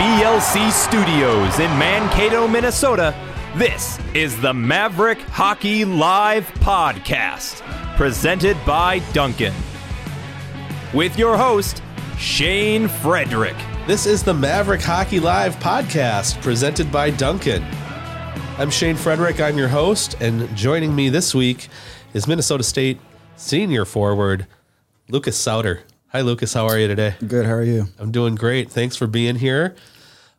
BLC Studios in Mankato, Minnesota, this is the Maverick Hockey Live Podcast, presented by Dunkin'. With your host, Shane Frederick. This is the Maverick Hockey Live podcast presented by Dunkin'. I'm Shane Frederick. I'm your host, and joining me this week is Minnesota State senior forward Lucas Sowder. Hi, Lucas. How are you today? Good. How are you? I'm doing great. Thanks for being here.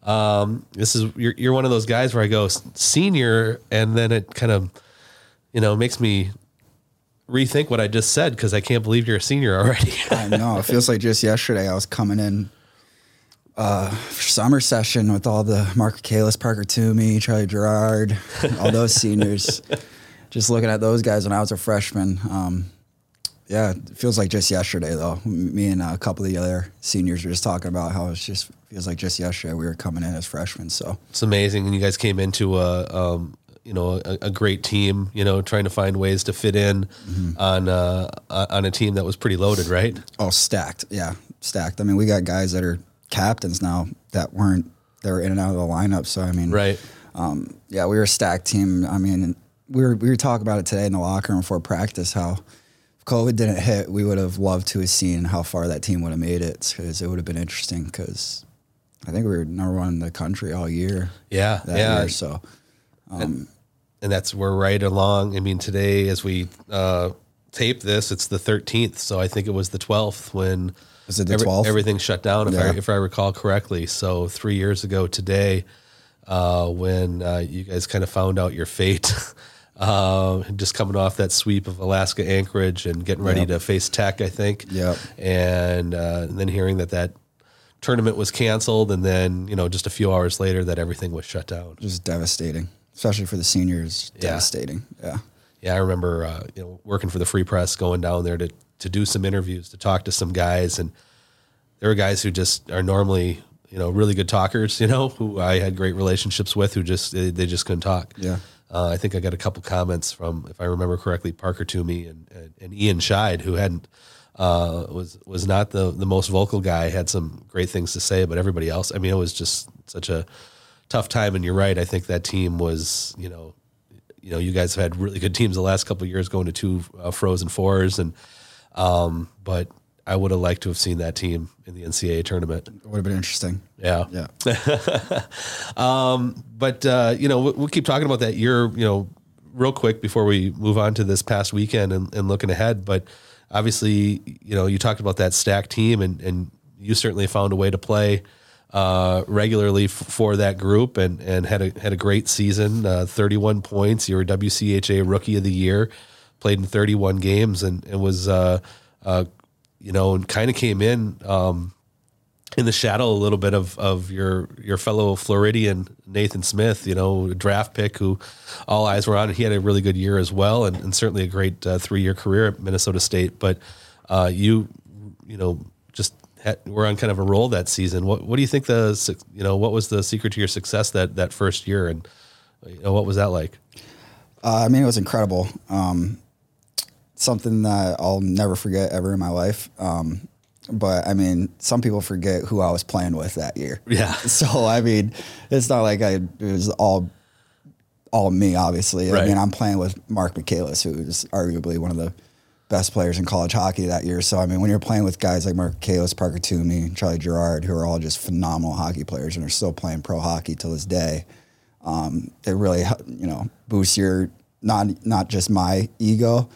Um, this is you're, you're one of those guys where I go senior, and then it kind of, you know, makes me rethink what I just said because I can't believe you're a senior already. I know. It feels like just yesterday I was coming in uh, for summer session with all the Marc Michaelis, Parker Tuomie, Charlie Gerard, all those seniors. just looking at those guys when I was a freshman. Um, yeah, it feels like just yesterday though. Me and a couple of the other seniors were just talking about how it just feels like just yesterday we were coming in as freshmen. So it's amazing, and you guys came into a um, you know a, a, great team. You know, trying to find ways to fit in mm-hmm. on uh, on a team that was pretty loaded, right? Oh, stacked. Yeah, stacked. I mean, we got guys that are captains now that weren't they were in and out of the lineup. So I mean, right? Um, yeah, we were a stacked team. I mean, we were we were talking about it today in the locker room before practice how if COVID didn't hit, we would have loved to have seen how far that team would have made it because it would have been interesting. Because I think we were number one in the country all year. Yeah, yeah. Year, so, um, and, and, that's we're right along. I mean, today as we uh, tape this, it's the 13th. So I think it was the 12th when was it the 12th? Every, everything shut down, if, yeah. I, if I recall correctly. So three years ago today, uh, when uh, you guys kind of found out your fate. Uh, just coming off that sweep of Alaska Anchorage and getting ready yep. to face Tech, I think. Yep. And, uh, and then hearing that that tournament was canceled, and then you know just a few hours later that everything was shut down. Just devastating, especially for the seniors. Yeah. Devastating. Yeah. Yeah, I remember uh, you know working for the Free Press, going down there to to do some interviews, to talk to some guys, and there were guys who just are normally you know really good talkers, you know, who I had great relationships with, who just they, they just couldn't talk. Yeah. Uh, I think I got a couple comments from, if I remember correctly, Parker Tuomie and, and, and Ian Scheid, who hadn't uh, was was not the the most vocal guy. Had some great things to say, but everybody else, I mean, it was just such a tough time. And you're right. I think that team was, you know, you know, you guys have had really good teams the last couple years, going to two uh, Frozen Fours, and um, but I would have liked to have seen that team in the NCAA tournament. It would have been interesting. Yeah. Yeah. um, but, uh, you know, we'll, we'll, keep talking about that year, you know, real quick before we move on to this past weekend and, and looking ahead. But obviously, you know, you talked about that stacked team and, and you certainly found a way to play uh, regularly f- for that group and, and had a, had a great season, uh, 31 points. You were WCHA rookie of the year, played in 31 games and, and was, uh, uh you know, and kind of came in um, in the shadow a little bit of of your your fellow Floridian Nathan Smith, you know, draft pick who all eyes were on. He had a really good year as well, and, and certainly a great uh, three year career at Minnesota State. But uh, you, you know, just had, were on kind of a roll that season. What what do you think the you know what was the secret to your success that that first year, and you know, what was that like? Uh, I mean, it was incredible. Um, something that I'll never forget ever in my life. Um, but I mean, some people forget who I was playing with that year. Yeah. So I mean, it's not like I it was all all me. Obviously, right. I mean, I'm playing with Marc Michaelis, who's arguably one of the best players in college hockey that year. So I mean, when you're playing with guys like Marc Michaelis, Parker Tuomie, Charlie Gerard, who are all just phenomenal hockey players and are still playing pro hockey till this day, um, it really you know boosts your not not just my ego,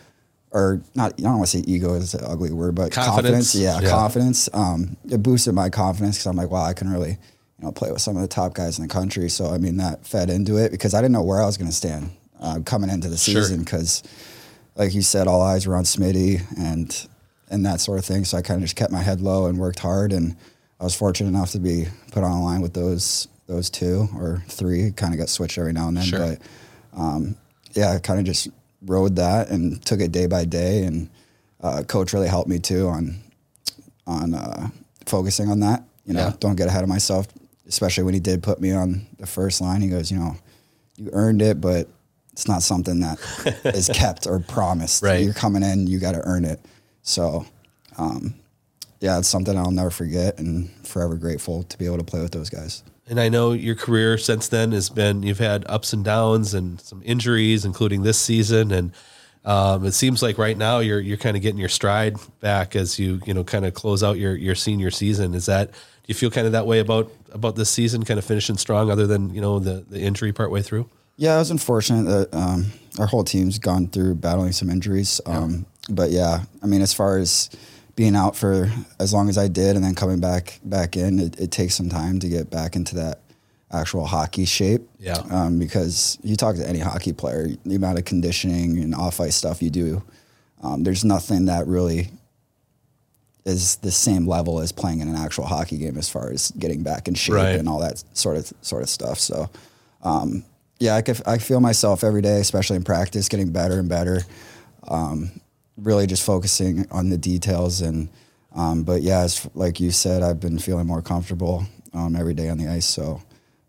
or not, I don't want to say ego is an ugly word, but confidence. confidence yeah, yeah, confidence. Um, it boosted my confidence because I'm like, wow, I can really, you know, play with some of the top guys in the country. So, I mean, that fed into it because I didn't know where I was going to stand uh, coming into the season because, sure. like you said, all eyes were on Smitty and, and that sort of thing. So I kind of just kept my head low and worked hard. And I was fortunate enough to be put on a line with those, those two or three, kind of got switched every now and then. Sure. But, um, yeah, it kind of just rode that and took it day by day. And uh, coach really helped me too on on uh, focusing on that. You know, yeah. don't get ahead of myself. Especially when he did put me on the first line. He goes, you know, you earned it, but it's not something that is kept or promised. Right. You're coming in, you got to earn it. So, um, yeah, it's something I'll never forget and forever grateful to be able to play with those guys. And I know your career since then has been you've had ups and downs and some injuries, including this season. And um, it seems like right now you're you're kind of getting your stride back as you you know kind of close out your your senior season. Is that do you feel kind of that way about about this season, kind of finishing strong, other than you know the the injury part way through? Yeah, it was unfortunate that um, our whole team's gone through battling some injuries. Um, But yeah, I mean, as far as being out for as long as I did and then coming back back in, it, it takes some time to get back into that actual hockey shape. Yeah. Um, because you talk to any hockey player, the amount of conditioning and off ice stuff you do, um, there's nothing that really is the same level as playing in an actual hockey game as far as getting back in shape Right. and all that sort of sort of stuff. So, um, yeah, I, could, I feel myself every day, especially in practice, getting better and better. Um, really just focusing on the details and, um, but yeah, as, like you said, I've been feeling more comfortable um, every day on the ice. So,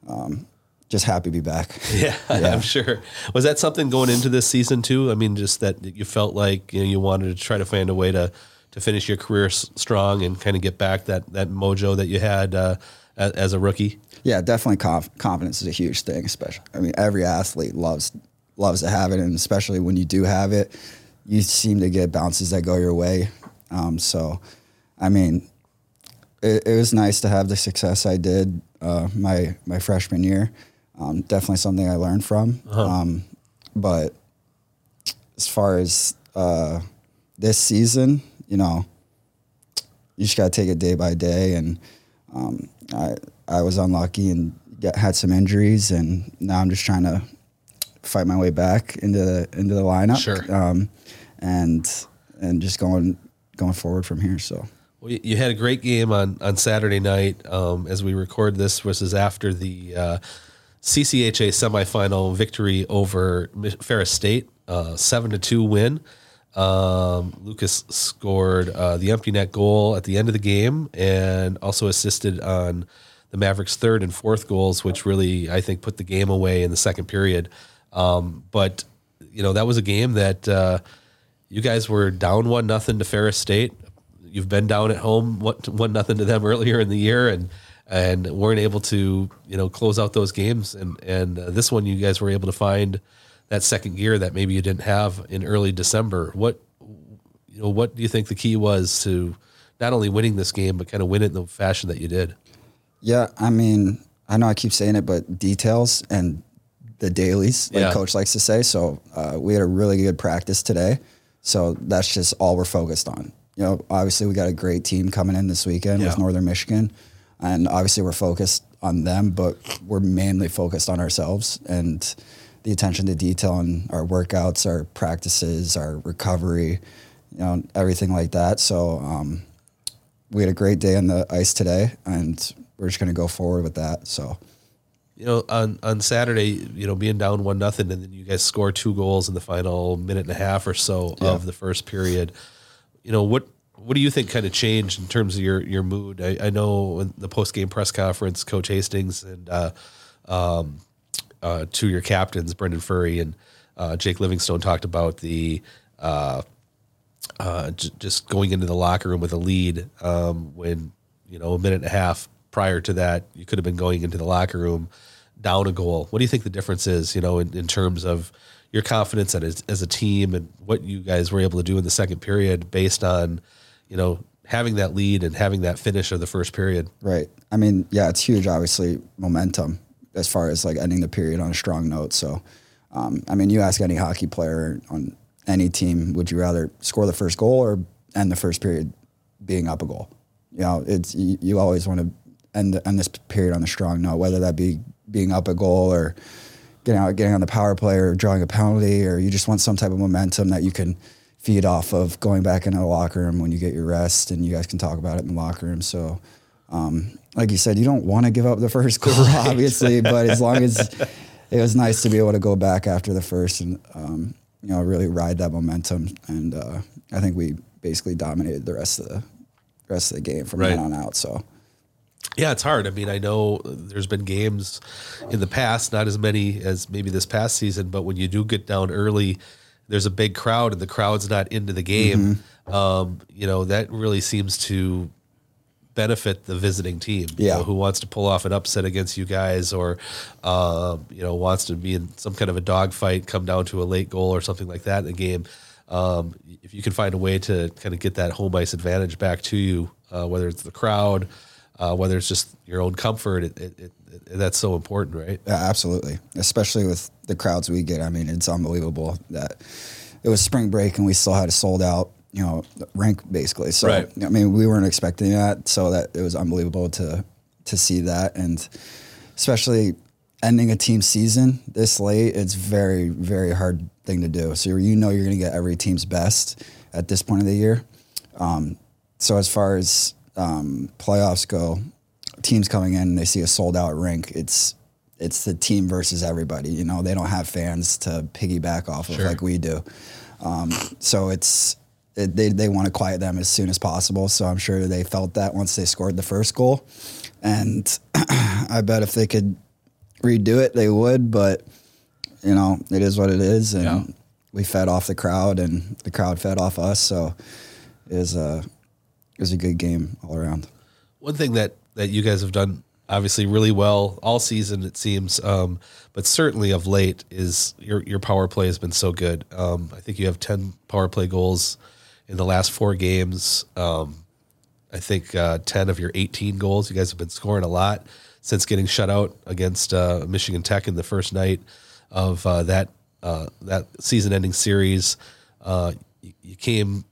um, just happy to be back. Yeah, Yeah. I'm sure. Was that something going into this season too? I mean, just that you felt like you know you wanted to try to find a way to to finish your career s- strong and kind of get back that that mojo that you had uh, as, as a rookie. Yeah, definitely. Conf- confidence is a huge thing. Especially, I mean, every athlete loves loves to have it, and especially when you do have it, you seem to get bounces that go your way. Um, so, I mean, it, it was nice to have the success I did uh, my my freshman year. Um, definitely something I learned from. Um, but as far as uh, this season, you know, you just got to take it day by day. And um, I I was unlucky and get, had some injuries, and now I'm just trying to fight my way back into the into the lineup. Sure. And and just going going forward from here. So Well, you- had a great game on on Saturday night um, as we record this versus after the uh, CCHA semifinal victory over Ferris State, uh, seven to two win. Um, Lucas scored uh, the empty net goal at the end of the game and also assisted on the Mavericks' third and fourth goals, which really I think put the game away in the second period. Um, but you know that was a game that uh, you guys were down one nothing to Ferris State. You've been down at home one one nothing to them earlier in the year, and and weren't able to you know close out those games. And and uh, this one you guys were able to find that second gear that maybe you didn't have in early December. What you know what do you think the key was to not only winning this game but kind of win it in the fashion that you did? yeah, I mean, I know I keep saying it, but details and the dailies, like Yeah. coach likes to say. So uh, we had a really good practice today. So that's just all we're focused on. You know, obviously we got a great team coming in this weekend Yeah. with Northern Michigan, and obviously we're focused on them, but we're mainly focused on ourselves and the attention to detail on our workouts, our practices, our recovery, you know, everything like that. So um, we had a great day on the ice today, and we're just going to go forward with that. So you know, on on Saturday, you know, being down one nothing, and then you guys score two goals in the final minute and a half or so of the first period. You know, what what do you think kind of changed in terms of your your mood? I, I know in the post game press conference, Coach Hastings and uh, um, uh, two of your captains, Brendan Furry and uh, Jake Livingstone, talked about the uh, uh, j- just going into the locker room with a lead um, when you know a minute and a half prior to that you could have been going into the locker room down a goal. What do you think the difference is? You know, in, in terms of your confidence as, as a team and what you guys were able to do in the second period based on you know having that lead and having that finish of the first period. Right. I mean, yeah, it's huge. Obviously, momentum as far as like ending the period on a strong note. So, um, I mean, you ask any hockey player on any team, would you rather score the first goal or end the first period being up a goal? You know, it's you, you always want to end the, end this period on a strong note, whether that be being up a goal or getting out, getting on the power play or drawing a penalty, or you just want some type of momentum that you can feed off of going back into the locker room when you get your rest and you guys can talk about it in the locker room. So, um, like you said, you don't want to give up the first goal, obviously, but as long as it was nice to be able to go back after the first and, um, you know, really ride that momentum. And uh, I think we basically dominated the rest of the rest of the game from Right. then on out. So, Yeah, it's hard. I mean, I know there's been games in the past, not as many as maybe this past season, but when you do get down early, there's a big crowd and the crowd's not into the game. Um, you know, that really seems to benefit the visiting team. Yeah. You know, who wants to pull off an upset against you guys, or uh, you know wants to be in some kind of a dogfight, come down to a late goal or something like that in a game. Um, if you can find a way to kind of get that home ice advantage back to you, uh, whether it's the crowd, uh, whether it's just your own comfort, it, it, it, that's so important, right? Yeah, absolutely. Especially with the crowds we get. I mean, it's unbelievable that it was spring break and we still had a sold out, you know, rink basically. So Right. I mean, we weren't expecting that, so that it was unbelievable to to see that, and especially ending a team season this late. It's very very hard thing to do. So you know you're going to get every team's best at this point of the year. Um, so as far as um, playoffs go, teams coming in and they see a sold out rink, it's it's the team versus everybody. You know, they don't have fans to piggyback off of Sure. like we do. Um, so it's it, they they want to quiet them as soon as possible. So I'm sure they felt that once they scored the first goal, and I bet if they could redo it, they would. But you know, it is what it is, and Yeah. we fed off the crowd, and the crowd fed off us. So it was a it was a good game all around. One thing that that you guys have done obviously really well all season it seems, um, but certainly of late is your your power play has been so good. Um, I think you have ten power play goals in the last four games. Um, I think uh, ten of your eighteen goals. You guys have been scoring a lot since getting shut out against uh, Michigan Tech in the first night of uh, that uh, that season-ending series. Uh, you, you came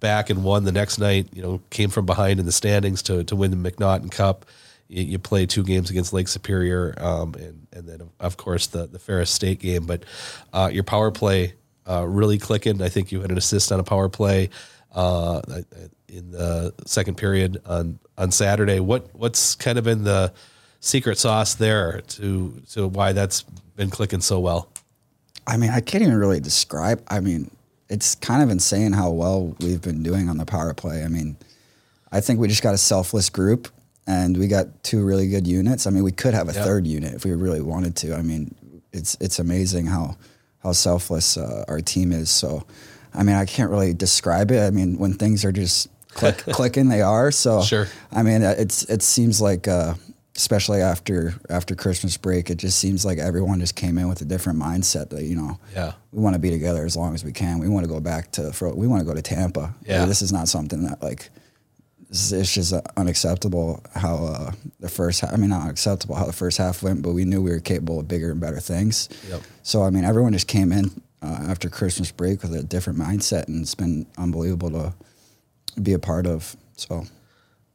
back and won the next night. You know, came from behind in the standings to to win the MacNaughton Cup. You, you played two games against Lake Superior, um, and and then of course the the Ferris State game. But uh, your power play uh, really clicking. I think you had an assist on a power play uh, in the second period on on Saturday. What what's kind of been the secret sauce there to to why that's been clicking so well? I mean, I can't even really describe. I mean, it's kind of insane how well we've been doing on the power play. I mean, I think we just got a selfless group and we got two really good units. I mean, we could have a Yeah. third unit if we really wanted to. I mean, it's it's amazing how how selfless uh, our team is. So, I mean, I can't really describe it. I mean, when things are just click, clicking, they are. So, Sure. I mean, it's it seems like, uh, especially after after Christmas break, it just seems like everyone just came in with a different mindset that you know, Yeah. we want to be together as long as we can. We want to go back to we want to go to Tampa. Yeah. this is not something that like this is- it's just unacceptable how uh, the first half, I mean not unacceptable how the first half went, but we knew we were capable of bigger and better things. Yep. So I mean everyone just came in uh, after Christmas break with a different mindset, and it's been unbelievable to be a part of. So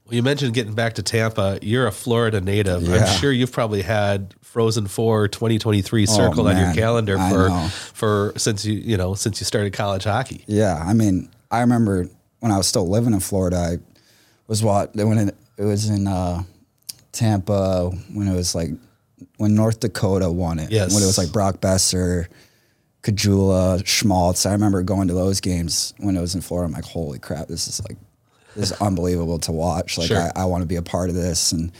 Well, you mentioned getting back to Tampa. You're a Florida native. Yeah. I'm sure you've probably had Frozen Four 2023 circled on your Oh, calendar for for since you you know since you started college hockey. Yeah, I mean, I remember when I was still living in Florida, I was what when it, it was in uh, Tampa when it was like when North Dakota won it. Yes. when it was like Brock Boeser, Caggiula, Schmaltz. I remember going to those games when it was in Florida. I'm like, holy crap, this is like is unbelievable to watch. Like, Sure. I, I want to be a part of this, and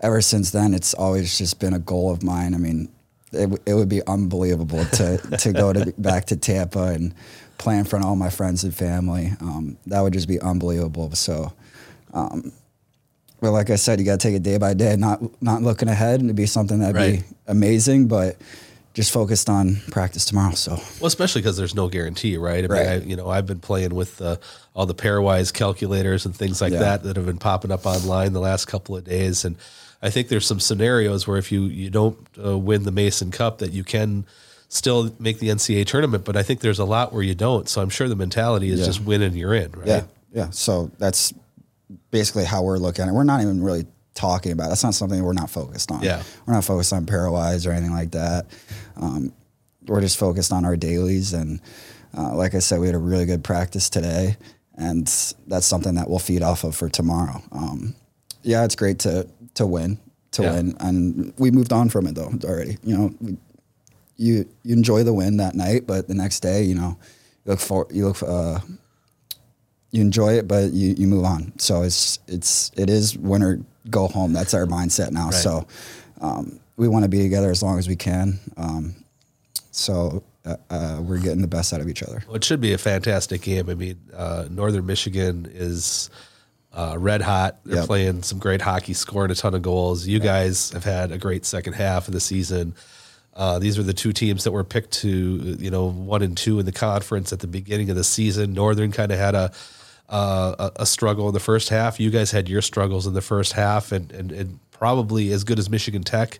ever since then, it's always just been a goal of mine. I mean. It, it would be unbelievable to, to go to back to Tampa and play in front of all my friends and family. Um, that would just be unbelievable. So, um, but like I said, you got to take it day by day, not not looking ahead, and to be something that'd Right. be amazing, but just focused on practice tomorrow. So Well, especially because there's no guarantee, right? I mean, Right. I, you know, I've been playing with uh, all the pairwise calculators and things like Yeah. that that have been popping up online the last couple of days, and I think there's some scenarios where if you you don't uh, win the Mason Cup, that you can still make the NCAA tournament. But I think there's a lot where you don't. So I'm sure the mentality is Yeah. just win and you're in, right? yeah, yeah. So that's basically how we're looking at it. We're not even really talking about. That's not something we're not focused on. Yeah. we're not focused on pairwise or anything like that. Um, we're just focused on our dailies, and uh, like I said, we had a really good practice today, and that's something that we'll feed off of for tomorrow. Um, yeah, it's great to to win, to Yeah. win, and we moved on from it though already. You know, we, you you enjoy the win that night, but the next day, you know, you look for you look for, uh, you enjoy it, but you, you move on. So it's it's it is win or go home. That's our mindset now. Right. So um, we want to be together as long as we can. Um, so uh, uh, we're getting the best out of each other. Well, it should be a fantastic game. I mean, uh, Northern Michigan is uh, red hot. They're Yep. playing some great hockey, scoring a ton of goals. You guys have had a great second half of the season. Uh, these are the two teams that were picked to, you know, one and two in the conference at the beginning of the season. Northern kind of had a, uh, a a struggle in the first half. You guys had your struggles in the first half, and and, and probably as good as Michigan Tech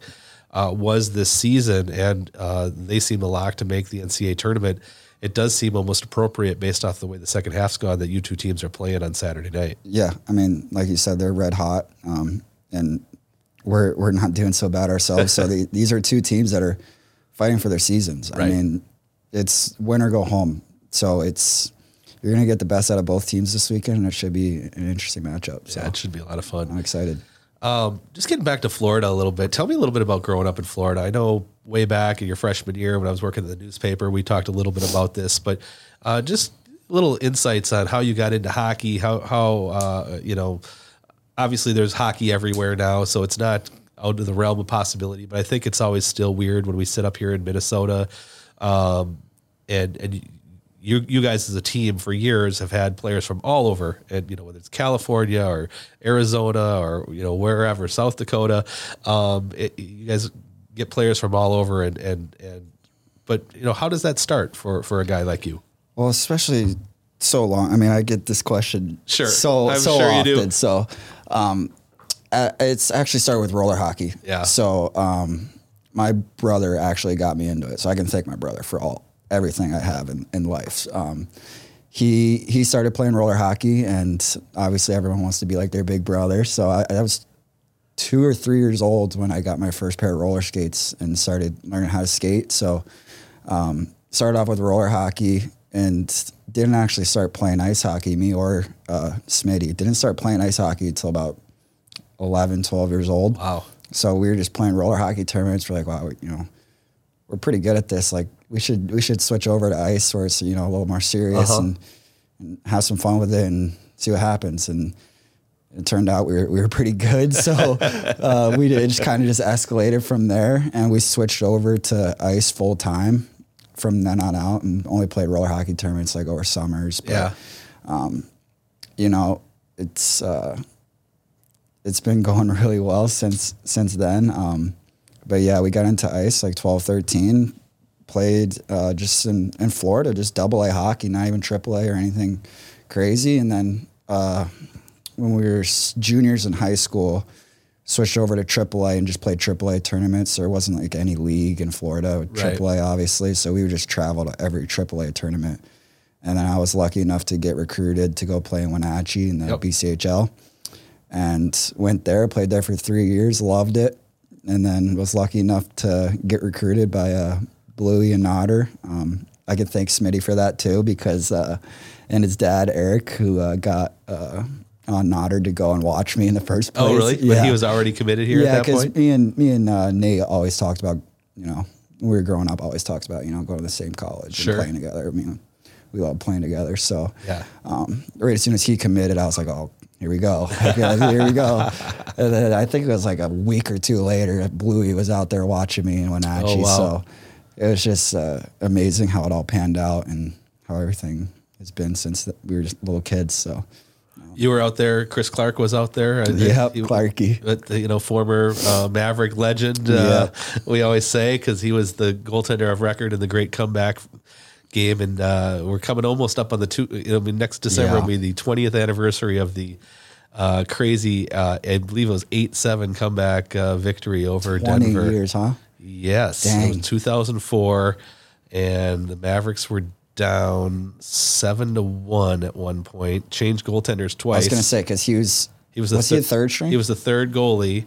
uh, was this season, and uh, they seem a lock to make the NCAA tournament. It does seem almost appropriate based off the way the second half's gone that you two teams are playing on Saturday night. Yeah, I mean, like you said, they're red hot, um, and we're we're not doing so bad ourselves. so the, these are two teams that are fighting for their seasons. I mean, it's win or go home. So it's you're gonna get the best out of both teams this weekend, and it should be an interesting matchup. So Yeah, it should be a lot of fun. I'm excited. Um, just getting back to Florida a little bit. Tell me a little bit about growing up in Florida. I know way back in your freshman year when I was working at the newspaper, we talked a little bit about this, but uh, just little insights on how you got into hockey. How how uh, you know, obviously there's hockey everywhere now, so it's not out of the realm of possibility. But I think it's always still weird when we sit up here in Minnesota, um, and and you you guys as a team for years have had players from all over, and you know whether it's California or Arizona or you know wherever South Dakota, um, it, you guys get players from all over, and and and but you know how does that start for for a guy like you? Well, especially so long. I mean, I get this question Sure. so I'm so sure you often. do. So, um, it's actually started with roller hockey. Yeah. So, um, my brother actually got me into it. So I can thank my brother for all everything I have in, in life. Um, he he started playing roller hockey, and obviously everyone wants to be like their big brother. So I, I was two or three years old when I got my first pair of roller skates and started learning how to skate. So um, started off with roller hockey and didn't actually start playing ice hockey. Me or uh, Smitty didn't start playing ice hockey until about 11, 12 years old. Wow. So we were just playing roller hockey tournaments. We're like, wow, you know, we're pretty good at this. Like we should we should switch over to ice where it's you know a little more serious Uh-huh. and, and have some fun with it and see what happens. And it turned out we were we were pretty good. So uh, we did just kind of just escalated from there, and we switched over to ice full time from then on out, and only played roller hockey tournaments like over summers. But, Yeah. you know, it's uh, it's been going really well since since then. Um, but yeah, we got into ice like 12, 13, played uh, just in, in Florida, just double A hockey, not even triple A or anything crazy. And then uh, when we were juniors in high school, switched over to triple A and just played triple A tournaments. There wasn't like any league in Florida triple A, obviously. So we would just travel to every triple A tournament. And then I was lucky enough to get recruited to go play in Wenatchee in the Yep. BCHL and went there, played there for three years, loved it, and then was lucky enough to get recruited by uh, Bluey and Nodder. Um, I can thank Smitty for that too, because uh, and his dad Eric, who uh, got uh, on Nodder to go and watch me in the first place. Oh, really? Yeah, But he was already committed here yeah, at that because me and me and uh, Nate always talked about you know when we were growing up, always talked about you know going to the same college Sure. and playing together. I mean, we love playing together. So Yeah. um, right as soon as he committed, I was like, oh, here we go, here we go. And then I think it was like a week or two later, Bluey was out there watching me in Wenatchee. Oh, wow. So it was just uh, amazing how it all panned out and how everything has been since we were just little kids. So You were out there. Chris Clark was out there. Yep, he- Clarky. you know, former uh, Maverick legend. Uh, We always say because he was the goaltender of record in the great comeback game, and uh, we're coming almost up on the two. You know, I mean, next December Yeah. will be the twentieth anniversary of the uh, crazy. Uh, I believe it was eight seven comeback uh, victory over 20 Denver. years, huh? Yes, it was 2004, and the Mavericks were down seven to one at one point. Changed goaltenders twice. I was gonna say because he was He was the was he a third string? He was the third goalie.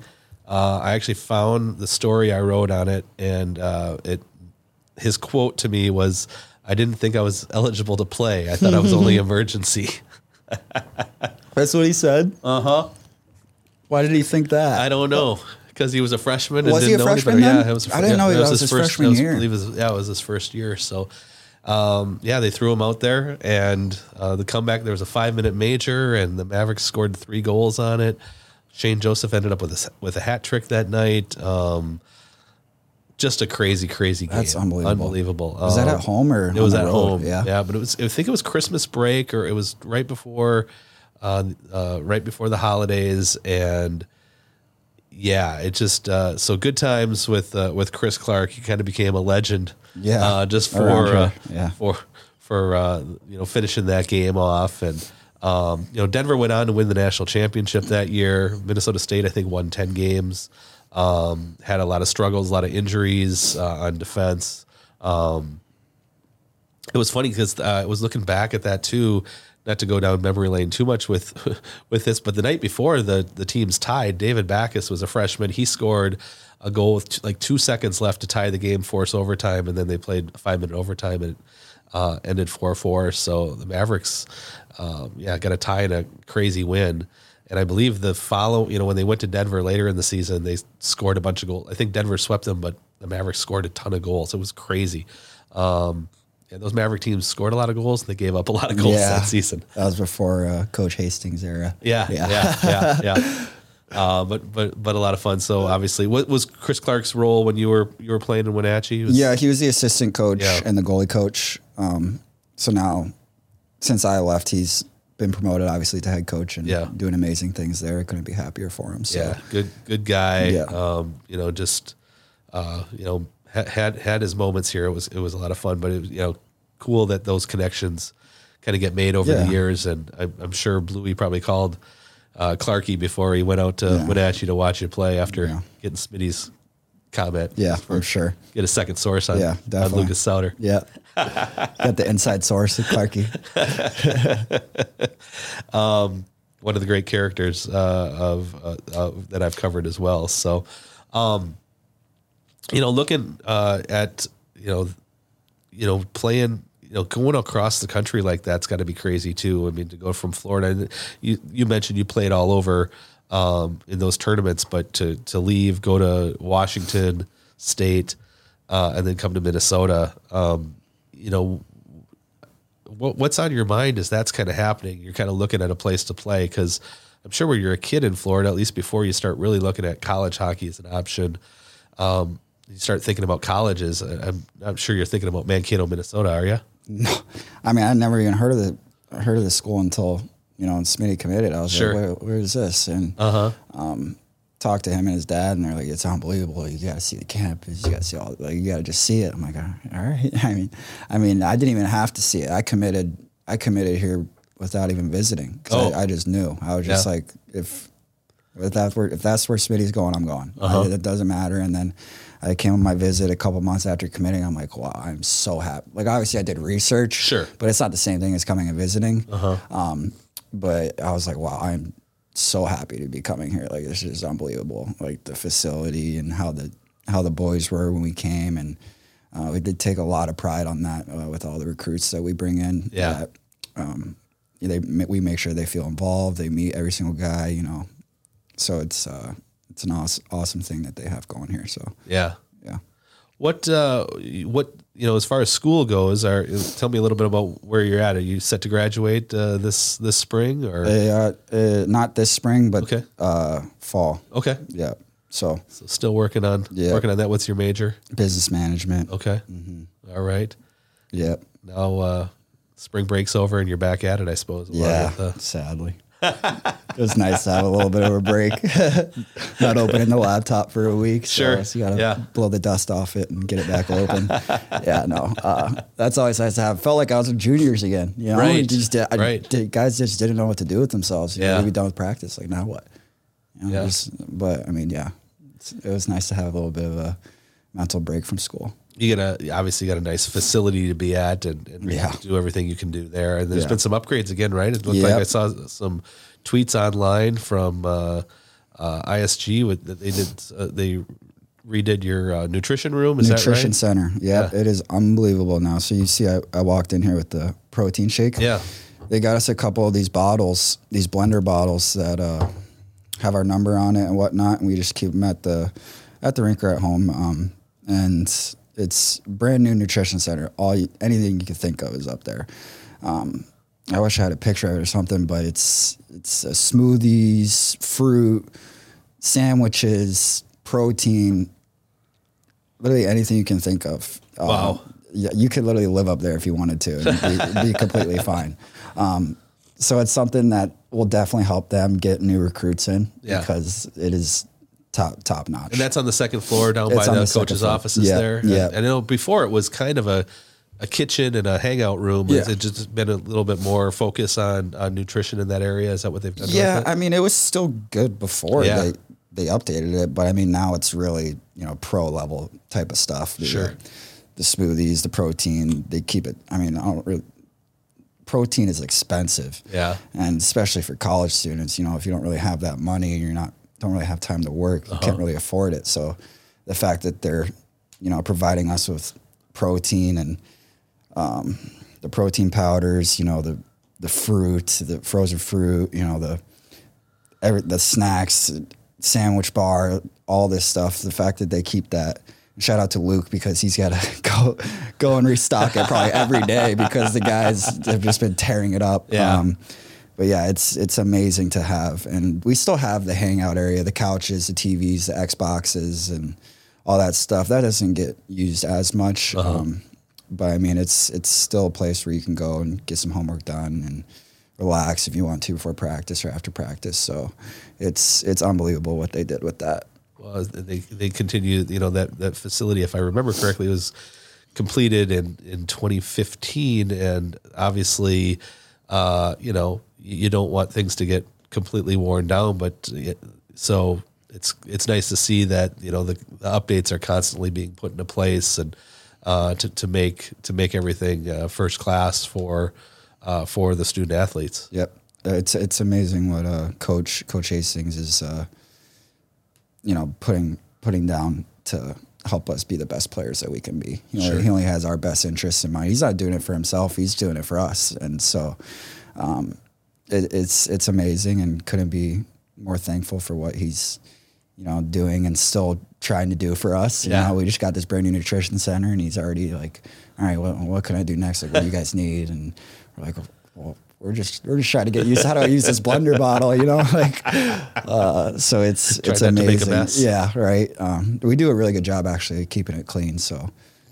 Uh, I actually found the story I wrote on it, and uh, it his quote to me was, "I didn't think I was eligible to play. I thought I was only emergency." That's what he said. Uh huh. Why did he think that? I don't know because he was a freshman. and Was he didn't a know any freshman better. then? Yeah, it was. I didn't know yeah, that was his first. freshman that was- year. I believe it was, yeah, it was his first year. So, um, yeah, they threw him out there, and uh, the comeback. There was a five minute major, and the Mavericks scored three goals on it. Shane Joseph ended up with a with a hat trick that night. Um, just a crazy, crazy game. That's unbelievable. Unbelievable. Was that Um, at home or It was at road? home. Yeah. yeah. But it was. I think it was Christmas break, or it was right before uh, uh, right before the holidays, and yeah, it just uh, so good times with uh, with Chris Clark. He kind of became a legend. Yeah, uh, just for uh, yeah. for for uh, you know finishing that game off, and um, you know Denver went on to win the national championship that year. Minnesota State, I think, won ten games. Um, had a lot of struggles, a lot of injuries uh, on defense. Um, it was funny because uh, I was looking back at that too. Not to go down memory lane too much with with this, but the night before the the teams tied, David Backes was a freshman. He scored a goal with t- like two seconds left to tie the game, force overtime, and then they played five minute overtime and uh, ended four four. So the Mavericks, um, yeah, got a tie and a crazy win. And I believe the follow, you know, when they went to Denver later in the season, they scored a bunch of goals. I think Denver swept them, but the Mavericks scored a ton of goals. It was crazy. Um, and those Maverick teams scored a lot of goals. And they gave up a lot of goals that season. That was before uh, Coach Hastings era. Yeah, yeah, yeah, yeah. yeah. Uh, but but but a lot of fun. So obviously, what was Chris Clark's role when you were you were playing in Wenatchee? Was, Yeah, he was the assistant coach Yeah. and the goalie coach. Um, so now, since I left, he's been promoted obviously to head coach and Yeah. doing amazing things there. I couldn't be happier for him. So yeah, good good guy. Yeah. Um, you know, just uh, you know ha- had had his moments here. It was it was a lot of fun, but it was you know cool that those connections kind of get made over Yeah. the years. And I'm, I'm sure Bluey probably called uh, Clarky before he went out to Yeah. Wenatchee to watch you play after Yeah. getting Smitty's comment. yeah, for sure. Get a second source on, Yeah, on. Lucas Sowder. Yeah, got the inside source with Clarky. one of the great characters uh, of uh, uh, that I've covered as well. So, um, you know, looking uh, at you know, you know, playing, you know, going across the country like that's got to be crazy too. I mean, to go from Florida, you you mentioned you played all over um, in those tournaments, but to to leave, go to Washington State, uh, and then come to Minnesota. Um, you know, what, what's on your mind as that's kind of happening? You're kind of looking at a place to play because I'm sure when you're a kid in Florida, at least before you start really looking at college hockey as an option, um, you start thinking about colleges. I'm, I'm sure you're thinking about Mankato, Minnesota, are you? No, I mean, I never even heard of the heard of the school until you know and Smitty committed. I was Sure. like, Where, "Where is this?" And Uh huh. um, talked to him and his dad, and they're like, "It's unbelievable. You got to see the campus. You got to see all. Like, you got to just see it." I'm like, "All right." I mean, I mean, I didn't even have to see it. I committed. I committed here without even visiting. 'cause Oh. I, I just knew. I was just Yeah. like, if if that's where if that's where Smitty's going, I'm going. Uh-huh. I- it doesn't matter. And then I came on my visit a couple months after committing. I'm like, wow, I'm so happy. Like obviously I did research, Sure. but it's not the same thing as coming and visiting. Uh-huh. Um, but I was like, wow, I'm so happy to be coming here. Like this is unbelievable. Like the facility and how the how the boys were when we came, and uh, we did take a lot of pride on that uh, with all the recruits that we bring in. Yeah. that, um, they we make sure they feel involved. They meet every single guy. You know, so it's uh, it's an awesome awesome thing that they have going here. So Yeah. yeah. What uh, what you know as far as school goes? Are tell me a little bit about where you're at. Are you set to graduate uh, this this spring or Uh, uh, not this spring, but Okay. uh, fall. okay? Yeah. So So still working on Yeah. working on that. What's your major? business management. Okay. Mm-hmm. All right. Yep. Now uh, spring breaks over and you're back at it. I suppose. Yeah. with, uh, Sadly. It was nice to have a little bit of a break. Not opening the laptop for a week. Sure. So, so you got to Yeah. blow the dust off it and get it back open. yeah, no. Uh, that's always nice to have. Felt like I was with juniors again. You know, Right. Just, I, Right. did- guys just didn't know what to do with themselves. You Yeah. know, we done with practice. Like, now what? You know, Yeah. but I mean, yeah, it's, it was nice to have a little bit of a mental break from school. You got a obviously got a nice facility to be at and, and Yeah. do everything you can do there. And there's Yeah. been some upgrades again, right? It looked like I saw some tweets online from uh, uh, ISG with that they did uh, they redid your uh, nutrition room. Is Nutrition that right? center. Yep, Yeah. it is unbelievable now. So you see, I, I walked in here with the protein shake. Yeah. They got us a couple of these bottles, these blender bottles that uh, have our number on it and whatnot, and we just keep them at the at the rink or at home. Um, and it's brand new nutrition center. All you, anything you can think of is up there. Um, I wish I had a picture of it or something, but it's it's smoothies, fruit, sandwiches, protein, literally anything you can think of. Um, Wow. yeah, you could literally live up there if you wanted to and be, be completely fine. Um, so it's something that will definitely help them get new recruits in Yeah. because it is top top notch. And that's on the second floor down It's by the, the coach's floor. offices Yeah, there. yeah. And, I know before it was kind of a, a kitchen and a hangout room. Yeah. Has it just been a little bit more focus on, on nutrition in that area? Is that what they've done? yeah? I mean, it was still good before Yeah. they they updated it, but I mean now it's really you know pro level type of stuff. The, Sure. the smoothies, the protein, they keep it. I mean, I don't really. Protein is expensive. Yeah. and especially for college students, you know, if you don't really have that money and you're not don't really have time to work, you can't really afford it. So the fact that they're, you know, providing us with protein and um, the protein powders, you know, the the fruit, the frozen fruit, you know, the every the snacks, sandwich bar, all this stuff. The fact that they keep that. Shout out to Luke because he's got to go go and restock it probably every day because the guys have just been tearing it up. Yeah. But yeah, it's it's amazing to have, and we still have the hangout area, the couches, the TVs, the Xboxes, and all that stuff. That doesn't get used as much. Um, but I mean, it's it's still a place where you can go and get some homework done and relax if you want to before practice or after practice. So it's it's unbelievable what they did with that. Well, they they continue. You know that that facility, if I remember correctly, was completed in in 2015, and obviously, uh, you know, you don't want things to get completely worn down, but it- so it's it's nice to see that you know the, the updates are constantly being put into place and uh, to to make to make everything uh, first class for uh, for the student athletes. Yep, Uh, it's it's amazing what uh, Coach Coach Hastings is, uh, you know, putting putting down to help us be the best players that we can be. You know, Sure. He only has our best interests in mind. He's not doing it for himself; he's doing it for us. And so, um, it, it's it's amazing, and couldn't be more thankful for what he's, you know, doing and still trying to do for us. You Yeah. know, we just got this brand new nutrition center, and he's already like, "All right, what what can I do next? Like, what do you guys need?" And we're like, "Well." We're just we're just trying to get used to how do I use this blender bottle, you know, like uh, so it's Try it's not to make a amazing. Yeah, right. Um, we do a really good job actually keeping it clean. So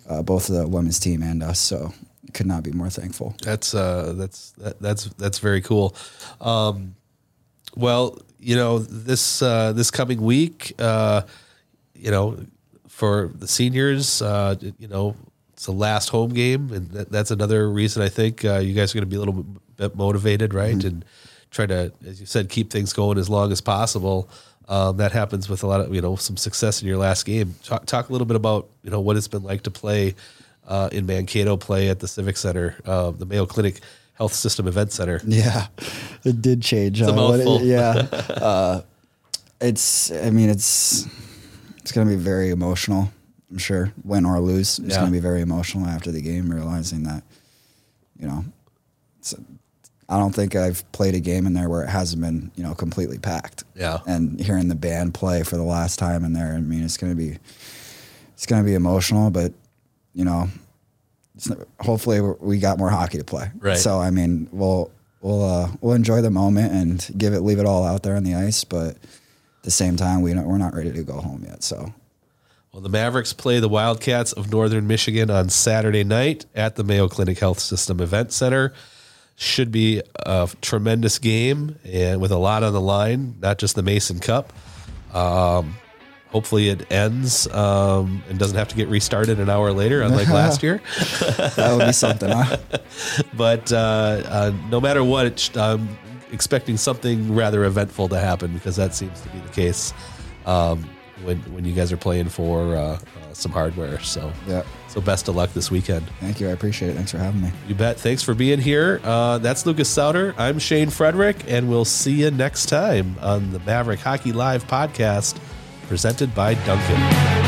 uh, both the women's team and us. So could not be more thankful. That's uh, that's that, that's that's very cool. Um, well, you know this uh, this coming week, uh, you know, for the seniors, uh, you know, it's the last home game, and that, that's another reason I think uh, you guys are going to be a little bit motivated, right, and try to, as you said, keep things going as long as possible. Um, that happens with a lot of you know some success in your last game. Talk, talk a little bit about you know what it's been like to play uh, in Mankato, play at the Civic Center, uh, the Mayo Clinic Health System Event Center. Yeah, it did change. a uh, it- mouthful. yeah, uh, it's. I mean, it's it's going to be very emotional. I'm sure, win or lose, it's Yeah. going to be very emotional after the game, realizing that, you know, it's, I don't think I've played a game in there where it hasn't been, you know, completely packed. Yeah. and hearing the band play for the last time in there, I mean, it's going to be, it's going to be emotional, but you know, it's hopefully we got more hockey to play. Right. So I mean, we'll we'll uh, we'll enjoy the moment and give it leave it all out there on the ice, but at the same time, we don't, we're not ready to go home yet. So Well, the Mavericks play the Wildcats of Northern Michigan on Saturday night at the Mayo Clinic Health System Event Center. Should be a tremendous game and with a lot on the line, not just the Mason Cup. Um, hopefully, it ends um, and doesn't have to get restarted an hour later, unlike last year. that would be something. Huh? But uh, uh, no matter what, it I'm expecting something rather eventful to happen because that seems to be the case um, when when you guys are playing for uh, uh, some hardware. So, Yeah. so best of luck this weekend. Thank you. I appreciate it. Thanks for having me. You bet. Thanks for being here. Uh, that's Lucas Sowder. I'm Shane Frederick, and we'll see you next time on the Maverick Hockey Live podcast presented by Dunkin'.